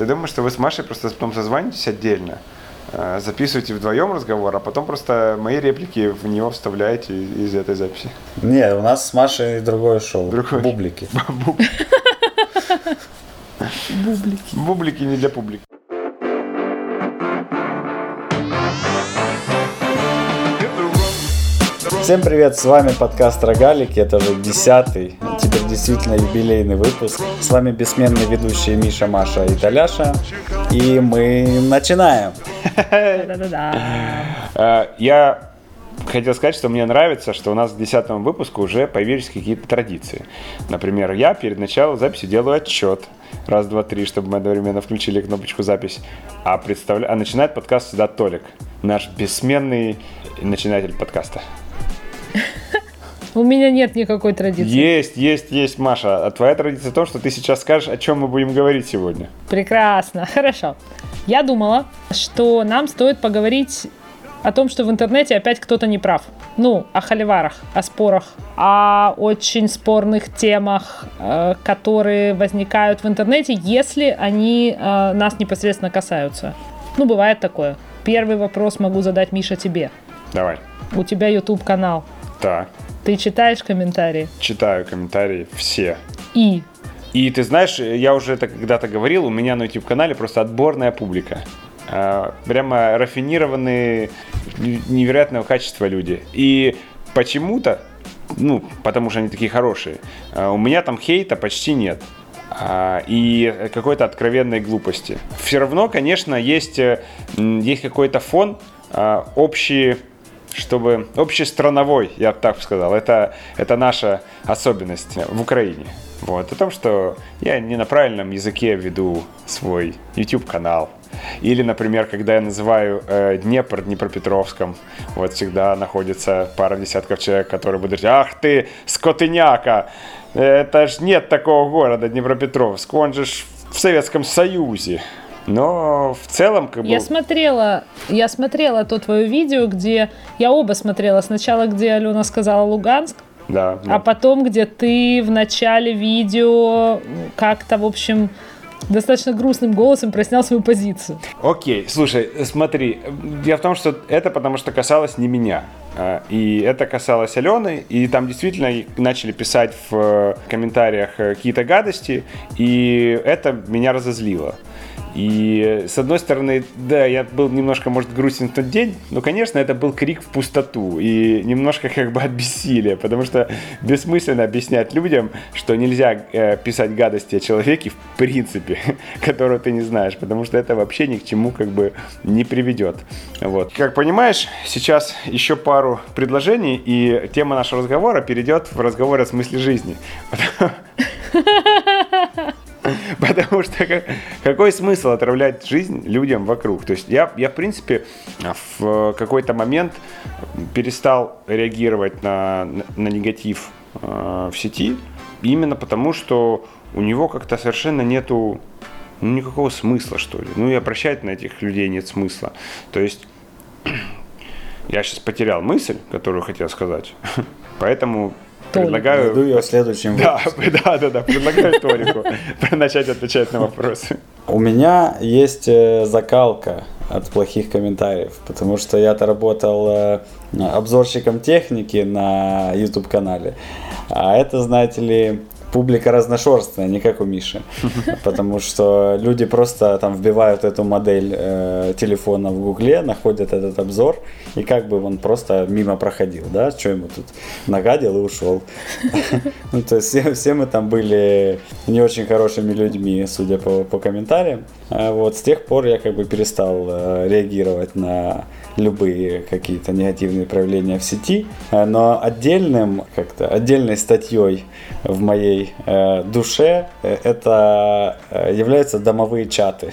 Я думаю, что вы с Машей просто потом созвонитесь отдельно, э, записываете вдвоем разговор, а потом просто мои реплики в него вставляете из этой записи. Не, у нас с Машей другое шоу. Другое. Бублики. Бублики. Бублики не для публики. Всем привет, с вами подкаст Рогалики, это уже десятый, теперь действительно юбилейный выпуск. С вами бессменные ведущие Миша, Маша и Таляша, и мы начинаем. Э, Я хотел сказать, что мне нравится, что у нас к десятому выпуску уже появились какие-то традиции. Например, я перед началом записи делаю отчет. Раз, два, три, чтобы мы одновременно включили кнопочку запись. А, представля... а начинает подкаст всегда Толик, наш бессменный начинатель подкаста. У меня нет никакой традиции. Есть, есть, есть, Маша. А твоя традиция в том, что ты сейчас скажешь, о чем мы будем говорить сегодня. Прекрасно, хорошо. Я думала, что нам стоит поговорить о том, что в интернете опять кто-то не прав. Ну, о холиварах, о спорах, о очень спорных темах, э, которые возникают в интернете, если они э, нас непосредственно касаются. Ну, бывает такое. Первый вопрос могу задать, Миша, тебе. Давай. У тебя YouTube канал. Так, Ты читаешь комментарии? читаю комментарии все. И И ты знаешь, я уже это когда-то говорил, у меня на YouTube-канале просто отборная публика. А, Прямо рафинированные, невероятного качества люди. И почему-то, ну, потому что они такие хорошие, а, у меня там хейта почти нет. А, И какой-то откровенной глупости. Все равно, конечно, есть, э, есть какой-то фон общий, чтобы общестрановой, я бы так сказал. Это, это наша особенность в Украине. Вот, о том, что я не на правильном языке веду свой YouTube-канал. Или, например, когда я называю э, Днепр Днепропетровском, вот всегда находится пара десятков человек, которые будут говорить, ах ты, скотыняка, это ж нет такого города Днепропетровск, он же ж в Советском Союзе. Но в целом, как бы... Я смотрела, я смотрела то твое видео, где я оба смотрела. Сначала, где Алена сказала Луганск, Да, да. а потом, где ты в начале видео как-то, в общем, достаточно грустным голосом проснял свою позицию. Окей, слушай, смотри, дело в том, что это потому что касалось не меня. А, И это касалось Алены, и там действительно начали писать в комментариях э, какие-то гадости, и это меня разозлило. И с одной стороны, да, я был немножко, может, грустен в тот день, но, конечно, это был крик в пустоту и немножко как бы от бессилия, потому что бессмысленно объяснять людям, что нельзя э, писать гадости о человеке в принципе, которого ты не знаешь, потому что это вообще ни к чему как бы не приведет. Вот. Как понимаешь, сейчас еще пару предложений, и тема нашего разговора перейдет в разговор о смысле жизни. Потому что как- какой смысл отравлять жизнь людям вокруг? То есть я, я в принципе, в какой-то момент перестал реагировать на, на, на негатив э, в сети, именно потому что у него как-то совершенно нету ну, никакого смысла, что ли. Ну и обращать на этих людей нет смысла. То есть я сейчас потерял мысль, которую хотел сказать, поэтому Толик. предлагаю... Найду ее в следующем Да, выпуске. да, да, да. Предлагаю Торику начать отвечать на вопросы. У меня есть э, закалка от плохих комментариев, потому что я-то работал э, обзорщиком техники на YouTube-канале, а это, знаете ли, публика разношерстная, не как у Миши, потому что люди просто там вбивают эту модель э, телефона в гугле, находят этот обзор, и как бы он просто мимо проходил, да, что ему тут нагадил и ушел. Ну, то есть все, все мы там были не очень хорошими людьми, судя по, по комментариям. А Вот с тех пор я как бы перестал э, реагировать на любые какие-то негативные проявления в сети, Э, но отдельным как-то отдельной статьей в моей э, душе э, это э, являются домовые чаты.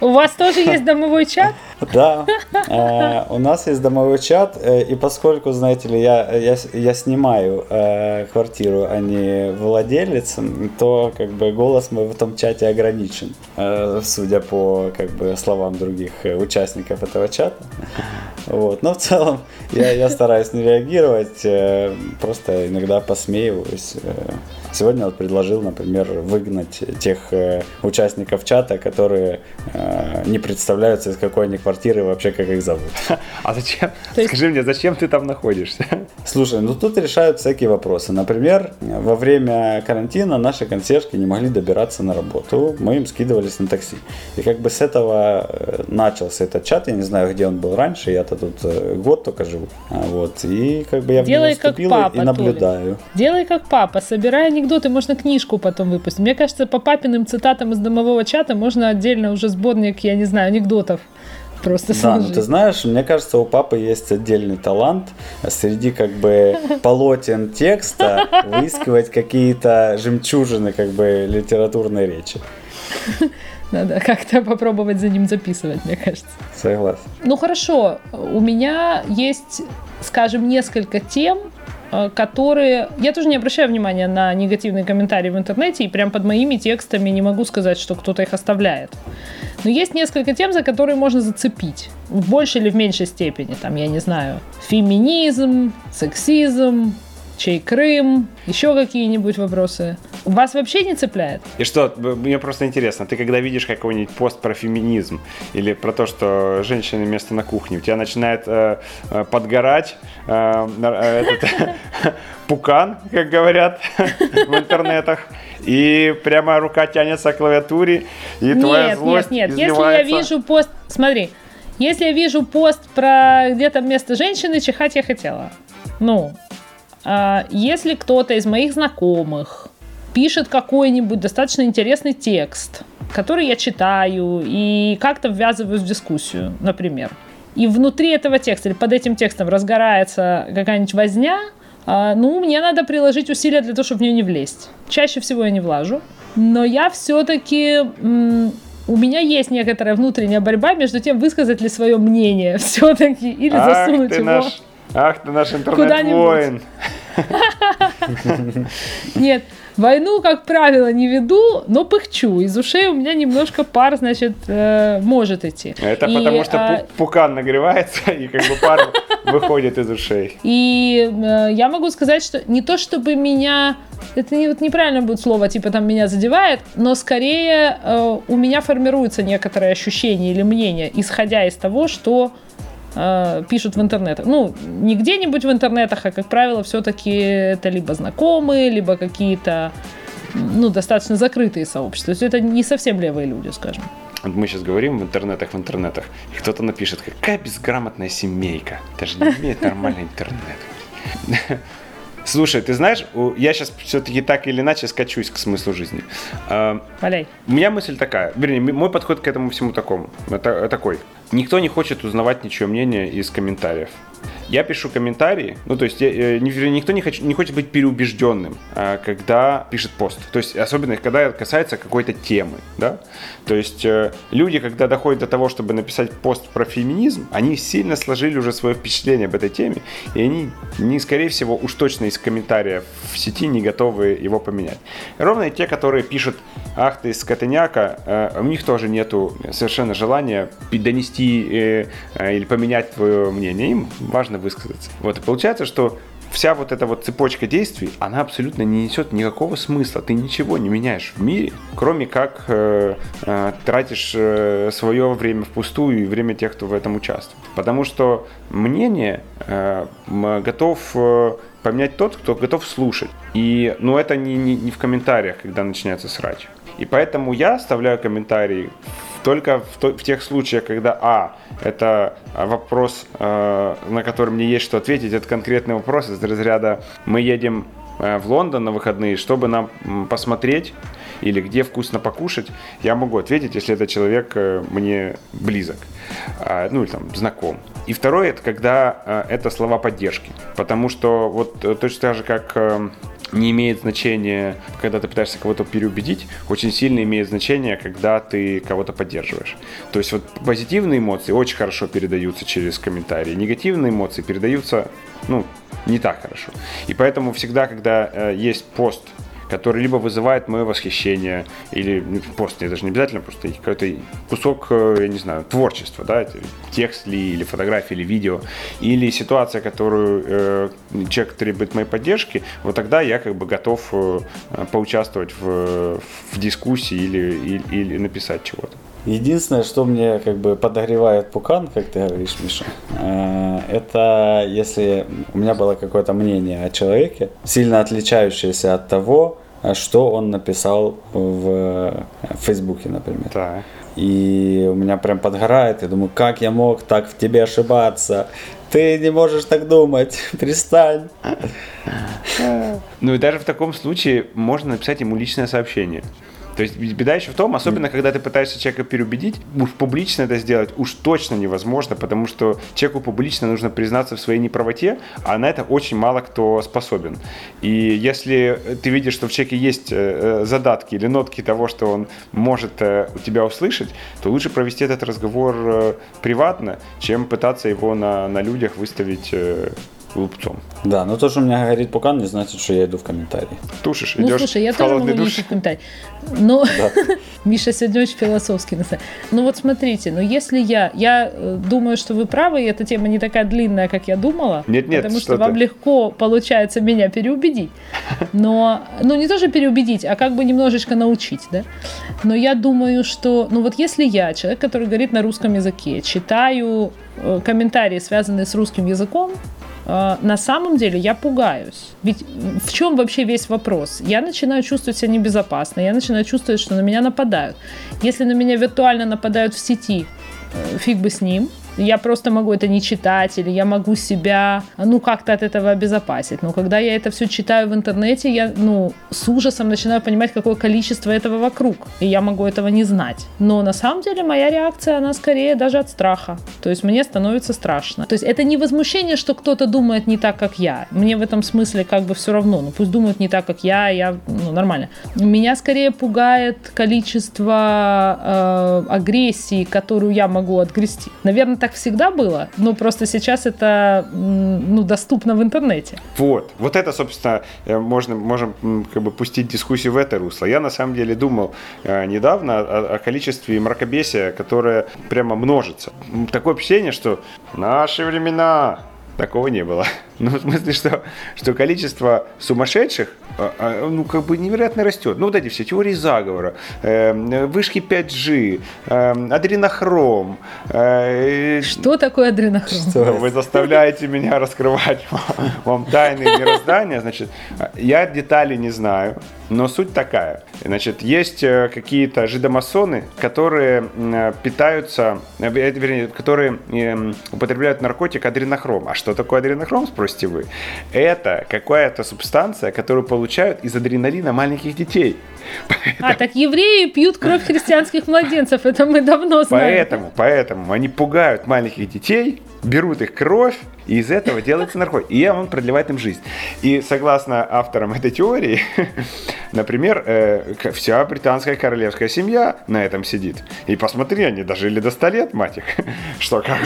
У вас тоже есть домовой чат? Да, э, у нас есть домовой чат, э, и поскольку, знаете ли, я, я, снимаю э, квартиру, а не владелец, то как бы голос мой в этом чате ограничен, э, судя по как бы словам других участников этого чата. Вот. Но в целом я, я стараюсь не реагировать, э, просто иногда посмеиваюсь. э. Сегодня вот предложил, например, выгнать тех э, участников чата, которые э, не представляются, из какой они квартиры, вообще как их зовут. А зачем? Скажи мне, зачем ты там находишься? Слушай, ну тут решают всякие вопросы. Например, во время карантина наши консьержки не могли добираться на работу. Мы им скидывались на такси. И как бы с этого э, начался этот чат. Я не знаю, где он был раньше. Я-то тут год только живу. А вот. И как бы я Делай в него вступил как папа, и наблюдаю. Толя. Делай как папа. Собирай анекдоты, можно книжку потом выпустить. Мне кажется, по папиным цитатам из домового чата можно отдельно уже сборник, я не знаю, анекдотов просто Да, сложить. ну ты знаешь, мне кажется, у папы есть отдельный талант среди как бы полотен текста выискивать какие-то жемчужины как бы литературной речи. Надо как-то попробовать за ним записывать, мне кажется. Согласен. Ну хорошо, у меня есть, скажем, несколько тем, которые... Я тоже не обращаю внимания на негативные комментарии в интернете, и прям под моими текстами не могу сказать, что кто-то их оставляет. Но есть несколько тем, за которые можно зацепить. В большей или в меньшей степени. Там, я не знаю, феминизм, сексизм, чей Крым, еще какие-нибудь вопросы. Вас вообще не цепляет? И что, мне просто интересно, ты когда видишь какой-нибудь пост про феминизм или про то, что женщины место на кухне, у тебя начинает э, э, подгорать э, э, этот пукан, как говорят в интернетах, и прямо рука тянется к клавиатуре, и твоя Нет, злость нет, нет. Если я вижу пост, смотри, если я вижу пост про где-то место женщины, чихать я хотела. Ну, а, если кто-то из моих знакомых пишет какой-нибудь достаточно интересный текст, который я читаю и как-то ввязываюсь в дискуссию, например, и внутри этого текста или под этим текстом разгорается какая-нибудь возня, а, ну, мне надо приложить усилия для того, чтобы в нее не влезть. Чаще всего я не влажу, но я все-таки... у меня есть некоторая внутренняя борьба между тем, высказать ли свое мнение все-таки или Ах засунуть его. наш, ах ты наш интернет-воин. Нет, войну, как правило, не веду, но пыхчу. Из ушей у меня немножко пар, значит, э, может идти. Это И, потому что а, пу- пукан нагревается, и как бы пар выходит из ушей. И э, я могу сказать, что не то чтобы меня, это не, вот неправильно будет слово, типа там меня задевает, но скорее э, у меня формируется некоторое ощущение или мнение, исходя из того, что э, пишут в интернетах. Ну, не где-нибудь в интернетах, а, как правило, все-таки это либо знакомые, либо какие-то ну, достаточно закрытые сообщества. То есть это не совсем левые люди, скажем. Мы сейчас говорим в интернетах, в интернетах, и кто-то напишет, какая безграмотная семейка, даже не имеет нормальный интернет. Слушай, ты знаешь, я сейчас все-таки так или иначе скачусь к смыслу жизни. А, Валяй. У меня мысль такая, вернее, мой подход к этому всему такому, такой. Никто не хочет узнавать ничье мнение из комментариев. Я пишу комментарии, ну то есть я, э, никто не, хоч- не хочет быть переубежденным, а, когда пишет пост. То есть особенно когда это касается какой-то темы, да. То есть э, люди, когда доходят до того, чтобы написать пост про феминизм, они сильно сложили уже свое впечатление об этой теме, и они, не скорее всего, уж точно из комментариев в сети не готовы его поменять. Ровно и те, которые пишут, ах ты скотыняка, э, у них тоже нету совершенно желания донести или поменять твое мнение. Им важно высказаться. Вот и получается, что вся вот эта вот цепочка действий, она абсолютно не несет никакого смысла. Ты ничего не меняешь в мире, кроме как э, э, тратишь э, свое время впустую и время тех, кто в этом участвует. Потому что мнение э, готов э, поменять тот, кто готов слушать. И, ну, это не, не, не в комментариях, когда начинается срач. И поэтому я оставляю комментарии только в, то- в тех случаях, когда, а, это вопрос, э, на который мне есть что ответить, это конкретный вопрос из разряда «мы едем э, в Лондон на выходные, чтобы нам посмотреть или где вкусно покушать, я могу ответить, если этот человек э, мне близок, а, ну или там знаком. И второе, это когда э, это слова поддержки, потому что вот точно так же, как э, не имеет значения, когда ты пытаешься кого-то переубедить, очень сильно имеет значение, когда ты кого-то поддерживаешь. То есть вот позитивные эмоции очень хорошо передаются через комментарии, негативные эмоции передаются, ну, не так хорошо. И поэтому всегда, когда э, есть пост, который либо вызывает мое восхищение, или ну, пост, не даже не обязательно, просто какой-то кусок, э, я не знаю, творчества, да, текст ли, или фотография, или видео, или ситуация, которую э, человек требует моей поддержки, вот тогда я как бы готов э, поучаствовать в, в дискуссии или, или, или написать чего-то. Единственное, что мне как бы подогревает пукан, как ты говоришь, Миша, э, это если у меня было какое-то мнение о человеке, сильно отличающееся от того, что он написал в Фейсбуке, например. Да. И у меня прям подгорает, я думаю, как я мог так в тебе ошибаться? Ты не можешь так думать, перестань. Ну и даже в таком случае можно написать ему личное сообщение. То есть беда еще в том, особенно когда ты пытаешься человека переубедить, уж публично это сделать уж точно невозможно, потому что человеку публично нужно признаться в своей неправоте, а на это очень мало кто способен. И если ты видишь, что в человеке есть э, задатки или нотки того, что он может э, тебя услышать, то лучше провести этот разговор э, приватно, чем пытаться его на, на людях выставить глупцом. Да, но то, что у меня горит пукан, не значит, что я иду в комментарии. Тушишь, ну, идешь слушай, я в тоже могу душ. не идти в комментарий. Но Миша сегодня очень философский. Ну вот смотрите, но если я, я э, думаю, что вы правы, и эта тема не такая длинная, как я думала, Нет-нет, потому что что вам ты. легко получается меня переубедить. Но, ну не тоже переубедить, а как бы немножечко научить, да? Но я думаю, что, ну вот если я, человек, который говорит на русском языке, читаю э, комментарии, связанные с русским языком, на самом деле я пугаюсь. Ведь в чем вообще весь вопрос? Я начинаю чувствовать себя небезопасно, я начинаю чувствовать, что на меня нападают. Если на меня виртуально нападают в сети, э, фиг бы с ним. Я просто могу это не читать, или я могу себя, ну, как-то от этого обезопасить. Но когда я это все читаю в интернете, я, ну, с ужасом начинаю понимать, какое количество этого вокруг. И я могу этого не знать. Но на самом деле моя реакция, она скорее даже от страха. То есть мне становится страшно. То есть это не возмущение, что кто-то думает не так, как я. Мне в этом смысле как бы все равно. Ну, пусть думают не так, как я, я, ну, нормально. Меня скорее пугает количество э, агрессии, которую я могу отгрести. Наверное, так всегда было, но просто сейчас это ну, доступно в интернете. Вот, вот это, собственно, э, можно, можем как бы пустить дискуссию в это русло. Я на самом деле думал э, недавно о, о количестве мракобесия, которое прямо множится. Такое впечатление, что наши времена такого не было. Ну, в смысле, что, что количество сумасшедших, а, а, ну, как бы невероятно растет. Ну, вот эти все теории заговора, э, вышки 5G, э, адренохром, э, Что такое адренохром? Что? вы заставляете меня раскрывать вам тайны мироздания. Значит, я детали не знаю, но суть такая. Значит, есть э, какие-то жидомасоны, которые питаются, э, вернее, которые эм, употребляют наркотик адренохром. А что такое адренохром, спросите вы? Это какая-то субстанция, которую получают из адреналина маленьких детей. А, так евреи пьют кровь христианских младенцев, это мы давно знаем. Поэтому, поэтому они пугают маленьких детей, берут их кровь, и из этого делается наркотик. И он продлевает им жизнь. И согласно авторам этой теории, например, э, вся британская королевская семья на этом сидит. И посмотри, они дожили до 100 лет, мать их. Что как.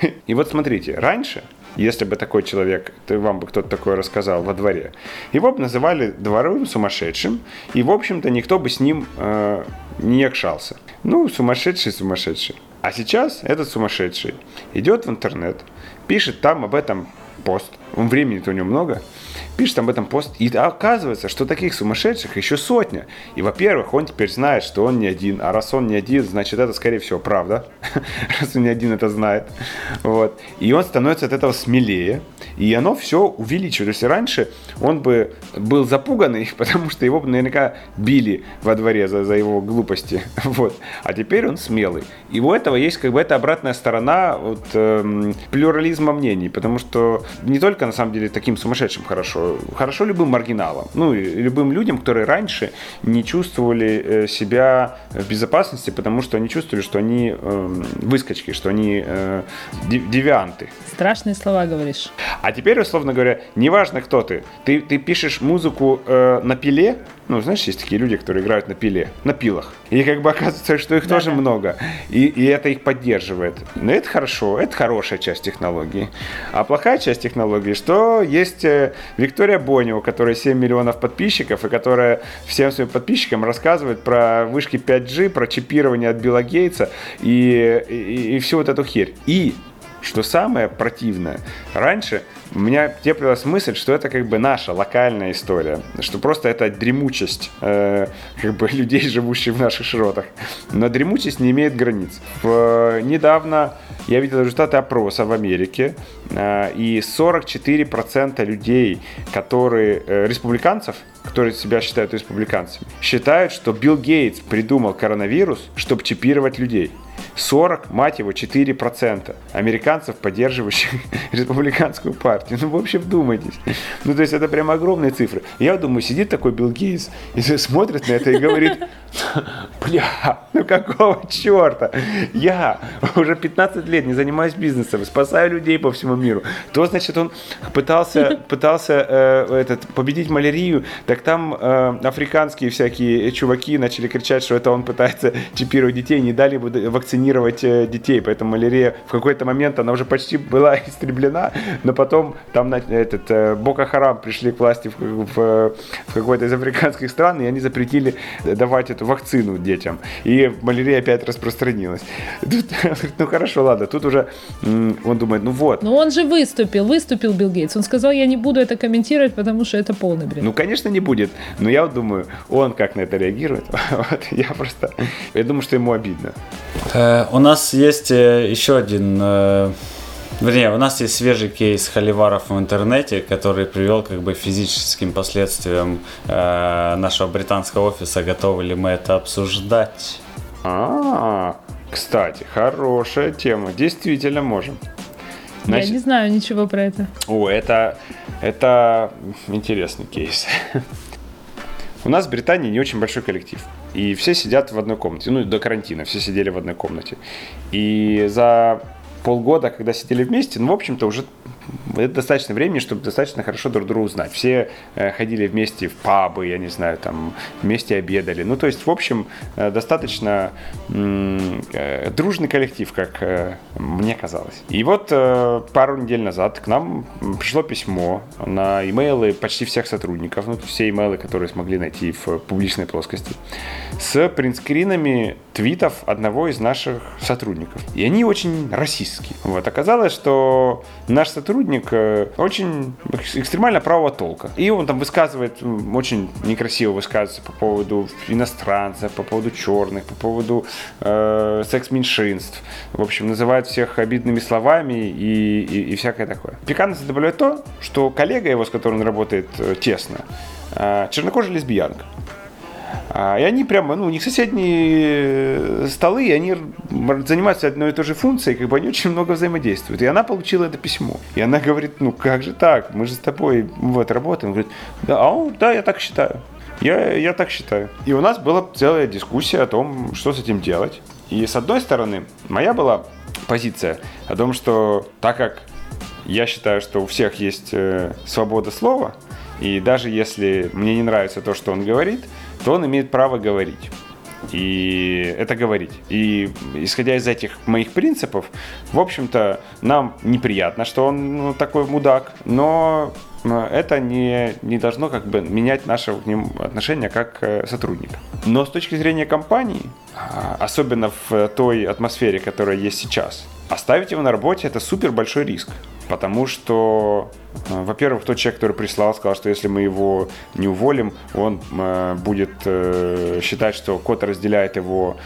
И вот смотрите, раньше, если бы такой человек, то вам бы кто-то такое рассказал во дворе, его бы называли дворовым сумасшедшим, и, в общем-то, никто бы с ним э, не якшался. Ну, сумасшедший, сумасшедший. А сейчас этот сумасшедший идет в интернет, пишет там об этом пост, времени-то у него много, пишет об этом пост, и оказывается, что таких сумасшедших еще сотня. И, во-первых, он теперь знает, что он не один, а раз он не один, значит, это, скорее всего, правда, раз он не один это знает. Вот. И он становится от этого смелее, и оно все увеличивает. То есть раньше он бы был запуганный, потому что его бы наверняка били во дворе за, за его глупости. Вот. А теперь он смелый. И у этого есть как бы эта обратная сторона вот, эм, плюрализма мнений, потому что не только на самом деле таким сумасшедшим хорошо, хорошо любым маргиналам, ну и любым людям, которые раньше не чувствовали э, себя в безопасности, потому что они чувствовали, что они эм, выскочки, что они э, девианты. Страшные слова говоришь. А теперь, условно говоря, неважно, кто ты. Ты, ты пишешь музыку э, на пиле. Ну, знаешь, есть такие люди, которые играют на пиле, на пилах. И как бы оказывается, что их тоже Да-да. много. И, и это их поддерживает. Но это хорошо, это хорошая часть технологии. А плохая часть технологии, что есть э, Виктория Боня, у которой 7 миллионов подписчиков, и которая всем своим подписчикам рассказывает про вышки 5G, про чипирование от Билла Гейтса и, и, и всю вот эту херь. И что самое противное, раньше у меня теплилась мысль, что это как бы наша локальная история, что просто это дремучесть э, как бы людей, живущих в наших широтах. Но дремучесть не имеет границ. В, недавно я видел результаты опроса в Америке, э, и 44% людей, которые э, республиканцев, которые себя считают республиканцами, считают, что Билл Гейтс придумал коронавирус, чтобы чипировать людей. 40, мать его, 4% американцев, поддерживающих республиканскую партию. Ну, в общем, вдумайтесь. Ну, то есть это прям огромные цифры. Я думаю, сидит такой Билл Гейтс и смотрит на это и говорит, бля, ну какого черта? Я уже 15 лет не занимаюсь бизнесом, спасаю людей по всему миру. То, значит, он пытался, пытался э, этот, победить малярию, так там э, африканские всякие чуваки начали кричать, что это он пытается чипировать детей, не дали ему вакцинировать э, детей, поэтому малярия в какой-то момент она уже почти была истреблена, но потом там этот э, Бока Харам пришли к власти в, в, в какой-то из африканских стран, и они запретили давать эту вакцину детям. И малярия опять распространилась. Тут, ну хорошо, ладно, тут уже он думает, ну вот. Но он же выступил, выступил Билл Гейтс. Он сказал, я не буду это комментировать, потому что это полный бред. Ну, конечно, не будет. Но я вот думаю, он как на это реагирует. Вот, я просто, я думаю, что ему обидно. Э, у нас есть э, еще один э, Вернее, у нас есть свежий кейс холиваров в интернете, который привел как бы физическим последствиям э, нашего британского офиса. Готовы ли мы это обсуждать? А, кстати, хорошая тема. Действительно можем. Значит, Я не знаю ничего про это. О, это, это интересный кейс. У нас в Британии не очень большой коллектив. И все сидят в одной комнате. Ну, до карантина все сидели в одной комнате. И за полгода, когда сидели вместе, ну, в общем-то, уже это достаточно времени, чтобы достаточно хорошо друг друга узнать. Все э, ходили вместе в пабы, я не знаю, там, вместе обедали. Ну, то есть, в общем, э, достаточно э, дружный коллектив, как мне казалось. И вот пару недель назад к нам пришло письмо на имейлы почти всех сотрудников, ну, все имейлы, которые смогли найти в публичной плоскости, с принтскринами твитов одного из наших сотрудников. И они очень расистские. Вот. Оказалось, что наш сотрудник э, очень экстремально правого толка. И он там высказывает, очень некрасиво высказывается по поводу иностранцев, по поводу черных, по поводу э, секс-меньшинств. В общем, называет всех обидными словами и, и, и всякое такое. Пикантность добавляет то, что коллега его, с которым он работает э, тесно, э, чернокожая лесбиянка. А, и они прямо, ну, у них соседние столы, и они занимаются одной и той же функцией, как бы они очень много взаимодействуют. И она получила это письмо. И она говорит, ну как же так, мы же с тобой вот работаем. Говорит, да, а он, да, я так считаю. Я, я так считаю. И у нас была целая дискуссия о том, что с этим делать. И с одной стороны, моя была позиция о том, что так как я считаю, что у всех есть э, свобода слова, и даже если мне не нравится то, что он говорит, то он имеет право говорить. И это говорить. И исходя из этих моих принципов, в общем-то, нам неприятно, что он ну, такой мудак, но это не, не должно как бы менять наше к ним отношение как э, сотрудника. Но с точки зрения компании, а, особенно в той атмосфере, которая есть сейчас, оставить его на работе это супер большой риск. Потому что Э, во-первых, тот человек, который прислал, сказал, что если мы его не уволим, он э, будет э, считать, что кот разделяет его,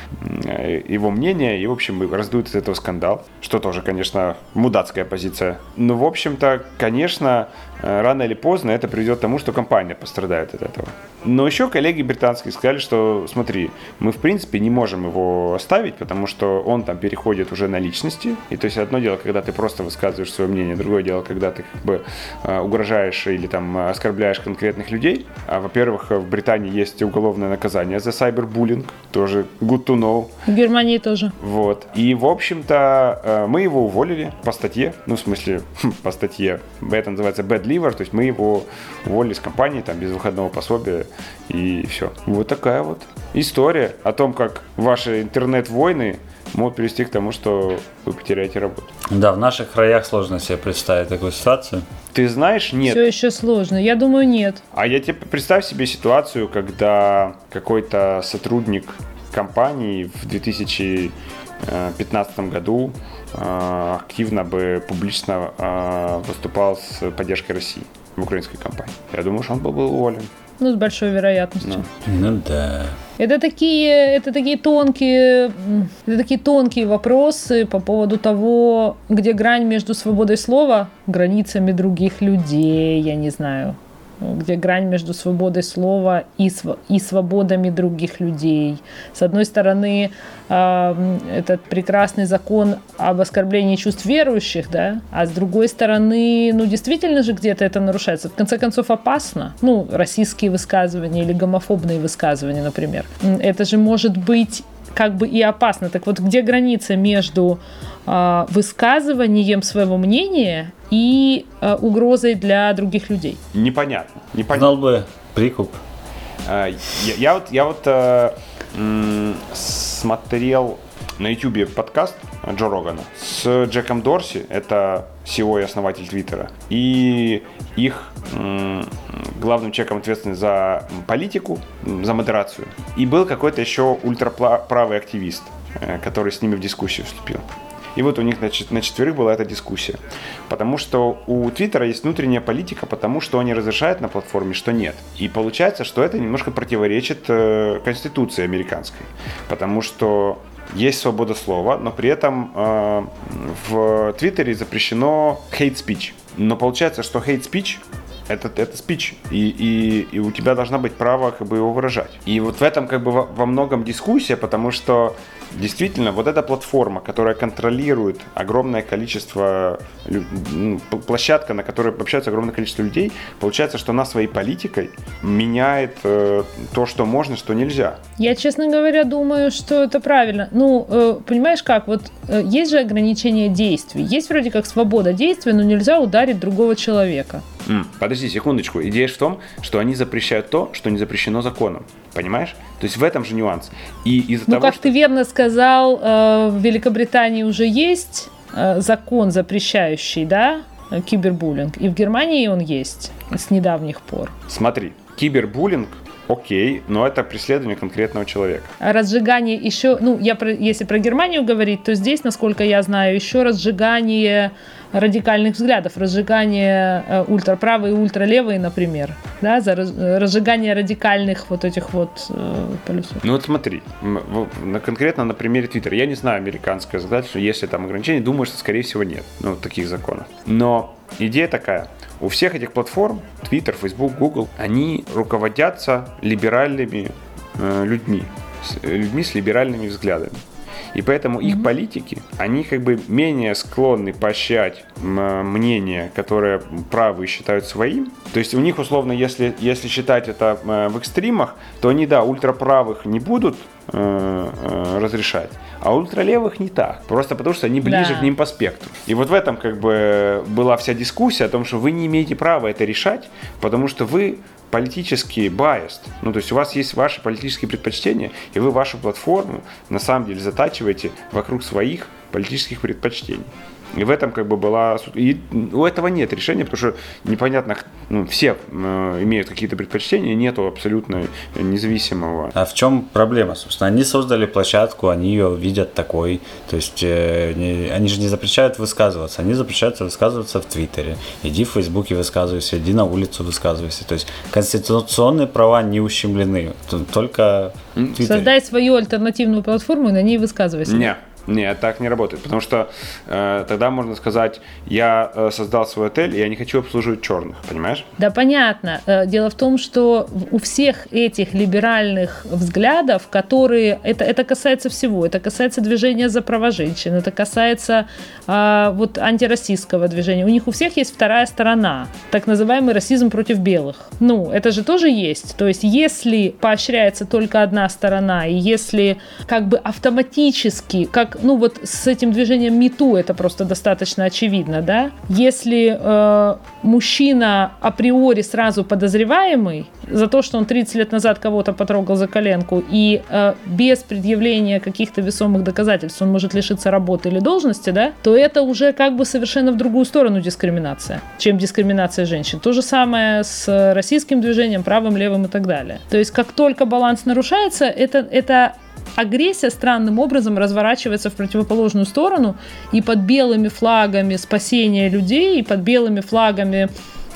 его мнение, и, в общем, раздует из этого скандал, что тоже, конечно, мудацкая позиция. Но, в общем-то, конечно, рано или поздно это приведет к тому, что компания пострадает от этого. Но еще коллеги британские сказали, что, смотри, мы, в принципе, не можем его оставить, потому что он там переходит уже на личности. И то есть одно дело, когда ты просто высказываешь свое мнение, другое дело, когда ты как бы Э, угрожаешь или там оскорбляешь конкретных людей. А, во-первых, в Британии есть уголовное наказание за сайбербуллинг, тоже good to know. В Германии тоже. Вот. И, в общем-то, э, мы его уволили по статье, ну, в смысле, по статье, это называется bad ливер, то есть мы его уволили с компании там без выходного пособия и все. Вот такая вот история о том, как ваши интернет-войны могут привести к тому, что вы потеряете работу. Да, в наших краях сложно себе представить такую ситуацию. Ты знаешь, нет. Все еще сложно. Я думаю, нет. А я тебе представь себе ситуацию, когда какой-то сотрудник компании в 2015 году э, активно бы публично э, выступал с поддержкой России в украинской компании. Я думаю, что он был бы уволен. Ну, с большой вероятностью. Ну да. Это такие, это такие тонкие, это такие тонкие вопросы по поводу того, где грань между свободой слова, границами других людей, я не знаю, где грань между свободой слова и, св- и свободами других людей. С одной стороны, м, этот прекрасный закон об оскорблении чувств верующих, да, а с другой стороны, ну, действительно же где-то это нарушается. В конце концов, опасно. Ну, российские высказывания или гомофобные высказывания, например. Это же может быть как бы и опасно. Так вот, где граница между а, высказыванием своего мнения и а, угрозой для других людей? Непонятно. Непонятно. Знал бы прикуп. А, Я, я вот, я вот э, смотрел на YouTube подкаст Джо Рогана с Джеком Дорси, это CEO и основатель Твиттера, и их главным человеком, ответственным за политику, за модерацию. И был какой-то еще ультраправый активист, э, который с ними в дискуссию вступил. И вот у них на четверых была эта дискуссия. Потому что у Твиттера есть внутренняя политика, потому что они разрешают на платформе, что нет. И получается, что это немножко противоречит э, Конституции американской. Потому что есть свобода слова, но при этом э, в Твиттере запрещено hate speech. Но получается, что hate speech это, это спич, и, и, и у тебя должна быть право как бы его выражать. И вот в этом как бы во, во многом дискуссия, потому что действительно вот эта платформа, которая контролирует огромное количество, ну, площадка, на которой общается огромное количество людей, получается, что она своей политикой меняет э, то, что можно, что нельзя. Я, честно говоря, думаю, что это правильно. Ну, э, понимаешь как, вот э, есть же ограничение действий. Есть вроде как свобода действия, но нельзя ударить другого человека. Подожди секундочку. Идея в том, что они запрещают то, что не запрещено законом. Понимаешь? То есть в этом же нюанс. И из-за Ну, того, как что... ты верно сказал, э, в Великобритании уже есть э, закон, запрещающий, да, кибербуллинг. И в Германии он есть с недавних пор. Смотри, кибербуллинг, окей, но это преследование конкретного человека. А разжигание еще, ну, я про, если про Германию говорить, то здесь, насколько я знаю, еще разжигание радикальных взглядов, разжигание э, ультраправые и ультралевые, например, да, за э, разжигание радикальных вот этих вот э, полюсов. Ну вот смотри, конкретно на примере Твиттера. Я не знаю американское законодательство, если там ограничения, думаю, что скорее всего нет, ну, таких законов. Но идея такая. У всех этих платформ, Twitter, Facebook, Google, они руководятся либеральными э, людьми, с- людьми с либеральными взглядами. И поэтому их политики, они как бы менее склонны поощрять мнение, которое правые считают своим. То есть у них условно, если, если считать это э, в экстримах, то они, да, ультраправых не будут разрешать, а ультралевых не так. Просто потому, что они ближе Да. к ним по спектру. И вот в этом как бы была вся дискуссия о том, что вы не имеете права это решать, потому что вы политически biased. Ну, то есть у вас есть ваши политические предпочтения, и вы вашу платформу на самом деле затачиваете вокруг своих политических предпочтений. И в этом как бы была... И у этого нет решения, потому что непонятно, ну, все э, имеют какие-то предпочтения, нету абсолютно независимого. А в чем проблема, собственно? Они создали площадку, они ее видят такой. То есть э, не- они же не запрещают высказываться, они запрещают высказываться в Твиттере. Иди в Фейсбуке высказывайся, иди на улицу высказывайся. То есть конституционные права не ущемлены, только. Создай свою альтернативную платформу и на ней высказывайся. Не, не, так не работает, потому что э, тогда можно сказать, я э, создал свой отель, и я не хочу обслуживать черных, понимаешь? Да, понятно. Э, Дело в том, что у всех этих либеральных взглядов, которые... Это, это касается всего. Это касается движения за права женщин, это касается а, вот антироссийского движения. У них у всех есть вторая сторона, так называемый расизм против белых. Ну, это же тоже есть. То есть, если поощряется только одна сторона, и если как бы автоматически, как ну вот с этим движением МИТУ это просто достаточно очевидно, да? Если э, мужчина априори сразу подозреваемый за то, что он 30 лет назад кого-то потрогал за коленку, и э, без предъявления каких-то весомых доказательств он может лишиться работы или должности, да, то это уже как бы совершенно в другую сторону дискриминация, чем дискриминация женщин. То же самое с российским движением, правым, левым и так далее. То есть как только баланс нарушается, это, это агрессия странным образом разворачивается в противоположную сторону, и под белыми флагами спасения людей, и под белыми флагами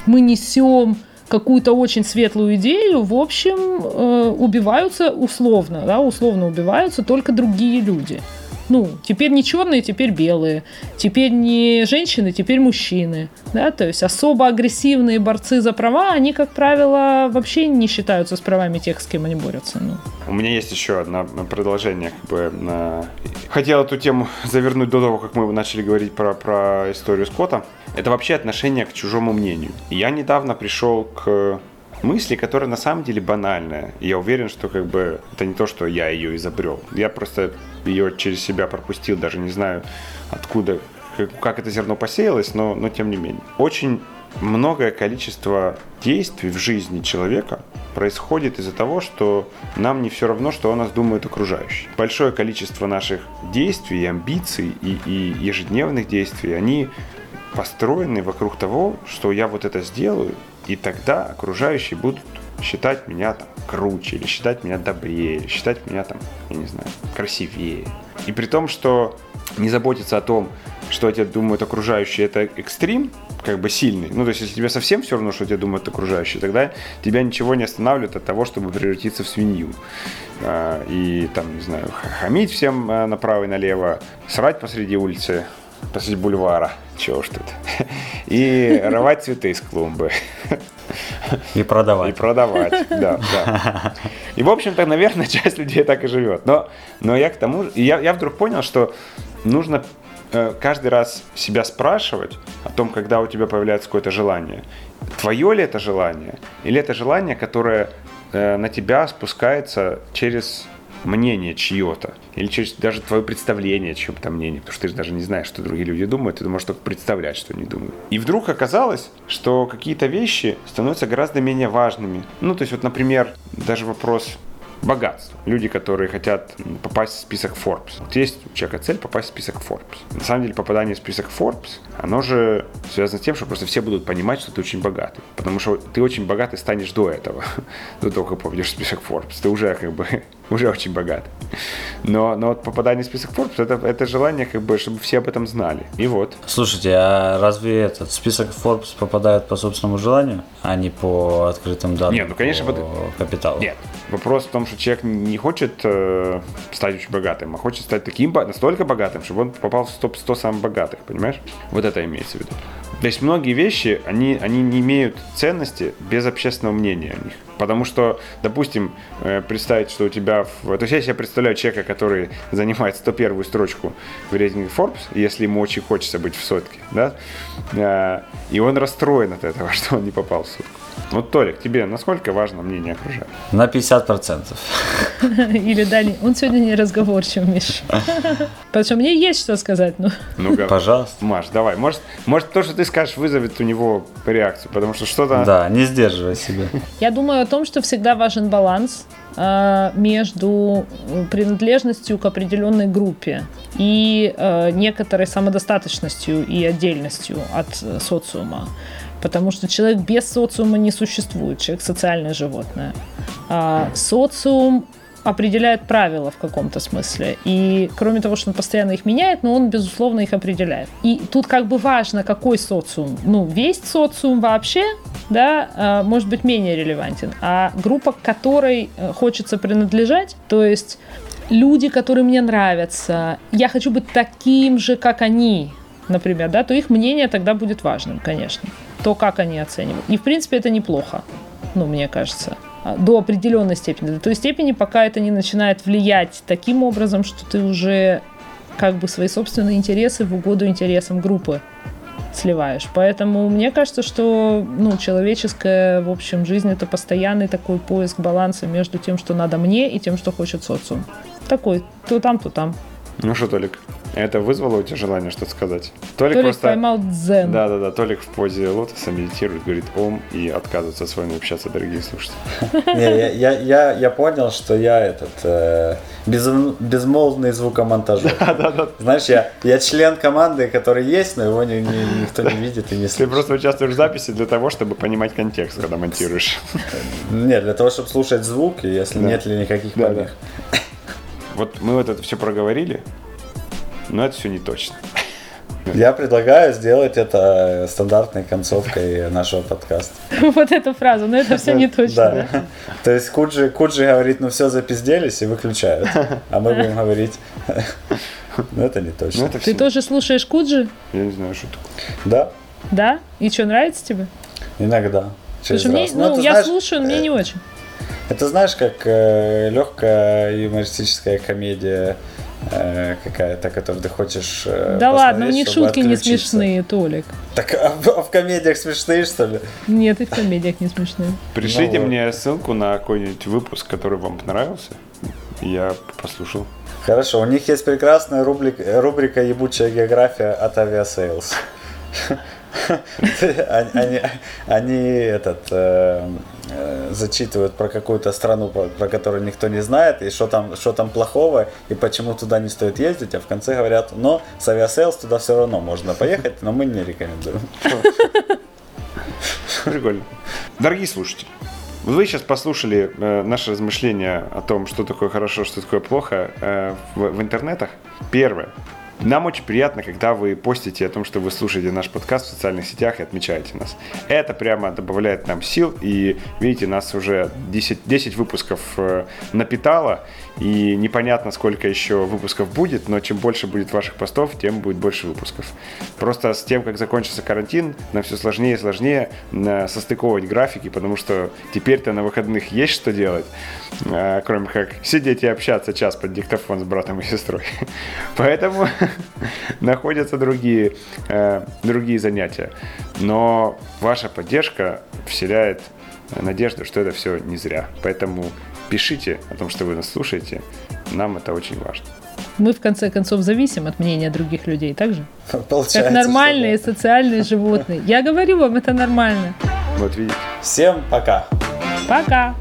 мы несем какую-то очень светлую идею, в общем, э, убиваются условно, да, условно убиваются только другие люди. Ну, теперь не черные, теперь белые. Теперь не женщины, теперь мужчины. Да, то есть особо агрессивные борцы за права, они, как правило, вообще не считаются с правами тех, с кем они борются. Ну. У меня есть еще одно продолжение. Как бы, на... Хотел эту тему завернуть до того, как мы начали говорить про, про историю Скотта. Это вообще отношение к чужому мнению. Я недавно пришел к мысли, которая на самом деле банальная. Я уверен, что как бы это не то, что я ее изобрел. Я просто ее через себя пропустил, даже не знаю откуда, как, это зерно посеялось, но, но тем не менее. Очень многое количество действий в жизни человека происходит из-за того, что нам не все равно, что о нас думают окружающие. Большое количество наших действий, амбиций и, и ежедневных действий, они построены вокруг того, что я вот это сделаю, и тогда окружающие будут считать меня там круче, или считать меня добрее, или считать меня там, я не знаю, красивее. И при том, что не заботиться о том, что о тебе думают окружающие, это экстрим, как бы сильный. Ну, то есть, если тебе совсем все равно, что тебе думают окружающие, тогда тебя ничего не останавливает от того, чтобы превратиться в свинью. А, и там, не знаю, хамить всем а, направо и налево, срать посреди улицы, посреди бульвара, чего уж тут, и рвать цветы из клумбы. И продавать. И продавать, да, да. И, в общем-то, наверное, часть людей так и живет. Но, но я к тому же, я, я вдруг понял, что нужно э, каждый раз себя спрашивать о том, когда у тебя появляется какое-то желание. Твое ли это желание? Или это желание, которое э, на тебя спускается через мнение чье-то, или через даже твое представление о чьем-то мнении, потому что ты же даже не знаешь, что другие люди думают, ты можешь только представлять, что они думают. И вдруг оказалось, что какие-то вещи становятся гораздо менее важными. Ну, то есть вот, например, даже вопрос богатство. Люди, которые хотят попасть в список Forbes. Вот есть у человека цель попасть в список Forbes. На самом деле попадание в список Forbes, оно же связано с тем, что просто все будут понимать, что ты очень богатый. Потому что ты очень богатый станешь до этого, до того, как попадешь в список Forbes. Ты уже как бы уже очень богат. Но, но вот попадание в список Forbes это, это желание, как бы, чтобы все об этом знали. И вот. Слушайте, а разве этот список Forbes попадает по собственному желанию, а не по открытым данным? Нет, ну конечно, по под... капиталу. Нет. Вопрос в том, что человек не хочет э, стать очень богатым, а хочет стать таким настолько богатым, чтобы он попал в топ-100 самых богатых, понимаешь? Вот это имеется в виду. То есть многие вещи, они, они не имеют ценности без общественного мнения о них. Потому что, допустим, э, представить, что у тебя... В... То есть я себе представляю человека, который занимает 101 строчку в рейтинге Forbes, если ему очень хочется быть в сотке, да, э, и он расстроен от этого, что он не попал в сотку. Вот, Толик, тебе насколько важно мнение окружающих? На 50%. Или Дани, он сегодня не разговорчив, Миша. Потому что мне есть что сказать. Ну, ну Пожалуйста. Маш, давай. Может, может, то, что ты скажешь, вызовет у него реакцию, потому что что-то... Да, не сдерживай себя. Я думаю о том, что всегда важен баланс э, между принадлежностью к определенной группе и э, некоторой самодостаточностью и отдельностью от э, социума. Потому что человек без социума не существует, человек социальное животное. А социум определяет правила в каком-то смысле. И кроме того, что он постоянно их меняет, но он, безусловно, их определяет. И тут как бы важно, какой социум. Ну, весь социум вообще, да, а, может быть менее релевантен. А группа, к которой э, хочется принадлежать, то есть люди, которые мне нравятся, я хочу быть таким же, как они, например, да, то их мнение тогда будет важным, конечно. То, как они оценивают. И, в принципе, это неплохо, ну, мне кажется а, до определенной степени, до той степени, пока это не начинает влиять таким образом, что ты уже как бы свои собственные интересы в угоду интересам группы сливаешь. Поэтому мне кажется, что ну, человеческая, в общем, жизнь это постоянный такой поиск баланса между тем, что надо мне, и тем, что хочет социум. Такой, то там, то там. Ну что, Толик, это вызвало у тебя желание что-то сказать? Толик, Толик просто... поймал дзен. Да, да, да. Толик в позе лотоса медитирует, говорит ом и отказывается с вами общаться, дорогие слушатели. Не, я, я, я, я понял, что я этот э, без, безмолвный звукомонтажер. Знаешь, я, я член команды, который есть, но его ни- ни- никто не видит и не Ты слышит. просто участвуешь в записи для того, чтобы понимать контекст, когда монтируешь. Нет, для того, чтобы слушать звук, и если нет ли никаких помех. Вот мы вот это все проговорили, но это все не точно. Я предлагаю сделать это стандартной концовкой нашего подкаста. Вот эту фразу, но это все не точно. да. То есть Куджи, Куджи говорит, ну все, запизделись и выключают. А мы будем говорить, ну это не Ну точно. это Ты тоже слушаешь Куджи? Я не знаю, что такое. Да, Да? И что, нравится тебе? иногда. Слушай, мне, ну, это я слушаю, но мне э, не очень. Это знаешь, как легкая юмористическая комедия э, какая-то, которую ты хочешь э, Да ладно, у посмотреть, них шутки не смешные, Толик. Так а в, а в комедиях смешные, что ли? Нет, и в комедиях не смешные. Пришлите Ну вот. мне ссылку на какой-нибудь выпуск, который вам понравился. Я послушал. Хорошо, у них есть прекрасная рубрика, рубрика «Ебучая география» от Aviasales. Они, они- они этот, э, зачитывают про какую-то страну, про, про которую никто не знает, и что там, что там плохого, и почему туда не стоит ездить, а в конце говорят, но с Aviasales туда все равно можно поехать, но мы не рекомендуем. Прикольно. Дорогие слушатели, вот вы сейчас послушали э, наши размышления о том, что такое хорошо, что такое плохо э, в, в интернетах. Первое. Нам очень приятно, когда вы постите о том, что вы слушаете наш подкаст в социальных сетях и отмечаете нас. Это прямо добавляет нам сил, и видите, нас уже 10, 10 выпусков э, напитало, и непонятно, сколько еще выпусков будет, но чем больше будет ваших постов, тем будет больше выпусков. Просто с тем, как закончится карантин, нам все сложнее и сложнее э, состыковывать графики, потому что теперь-то на выходных есть что делать, э, кроме как сидеть и общаться час под диктофон с братом и сестрой. Поэтому находятся другие, э, другие занятия. Но ваша поддержка вселяет надежду, что это все не зря. Поэтому пишите о том, что вы нас слушаете. Нам это очень важно. Мы, в конце концов, зависим от мнения других людей, так же? Получается, Как нормальные что социальные животные. Я говорю вам, это нормально. Вот видите. Всем пока! Пока!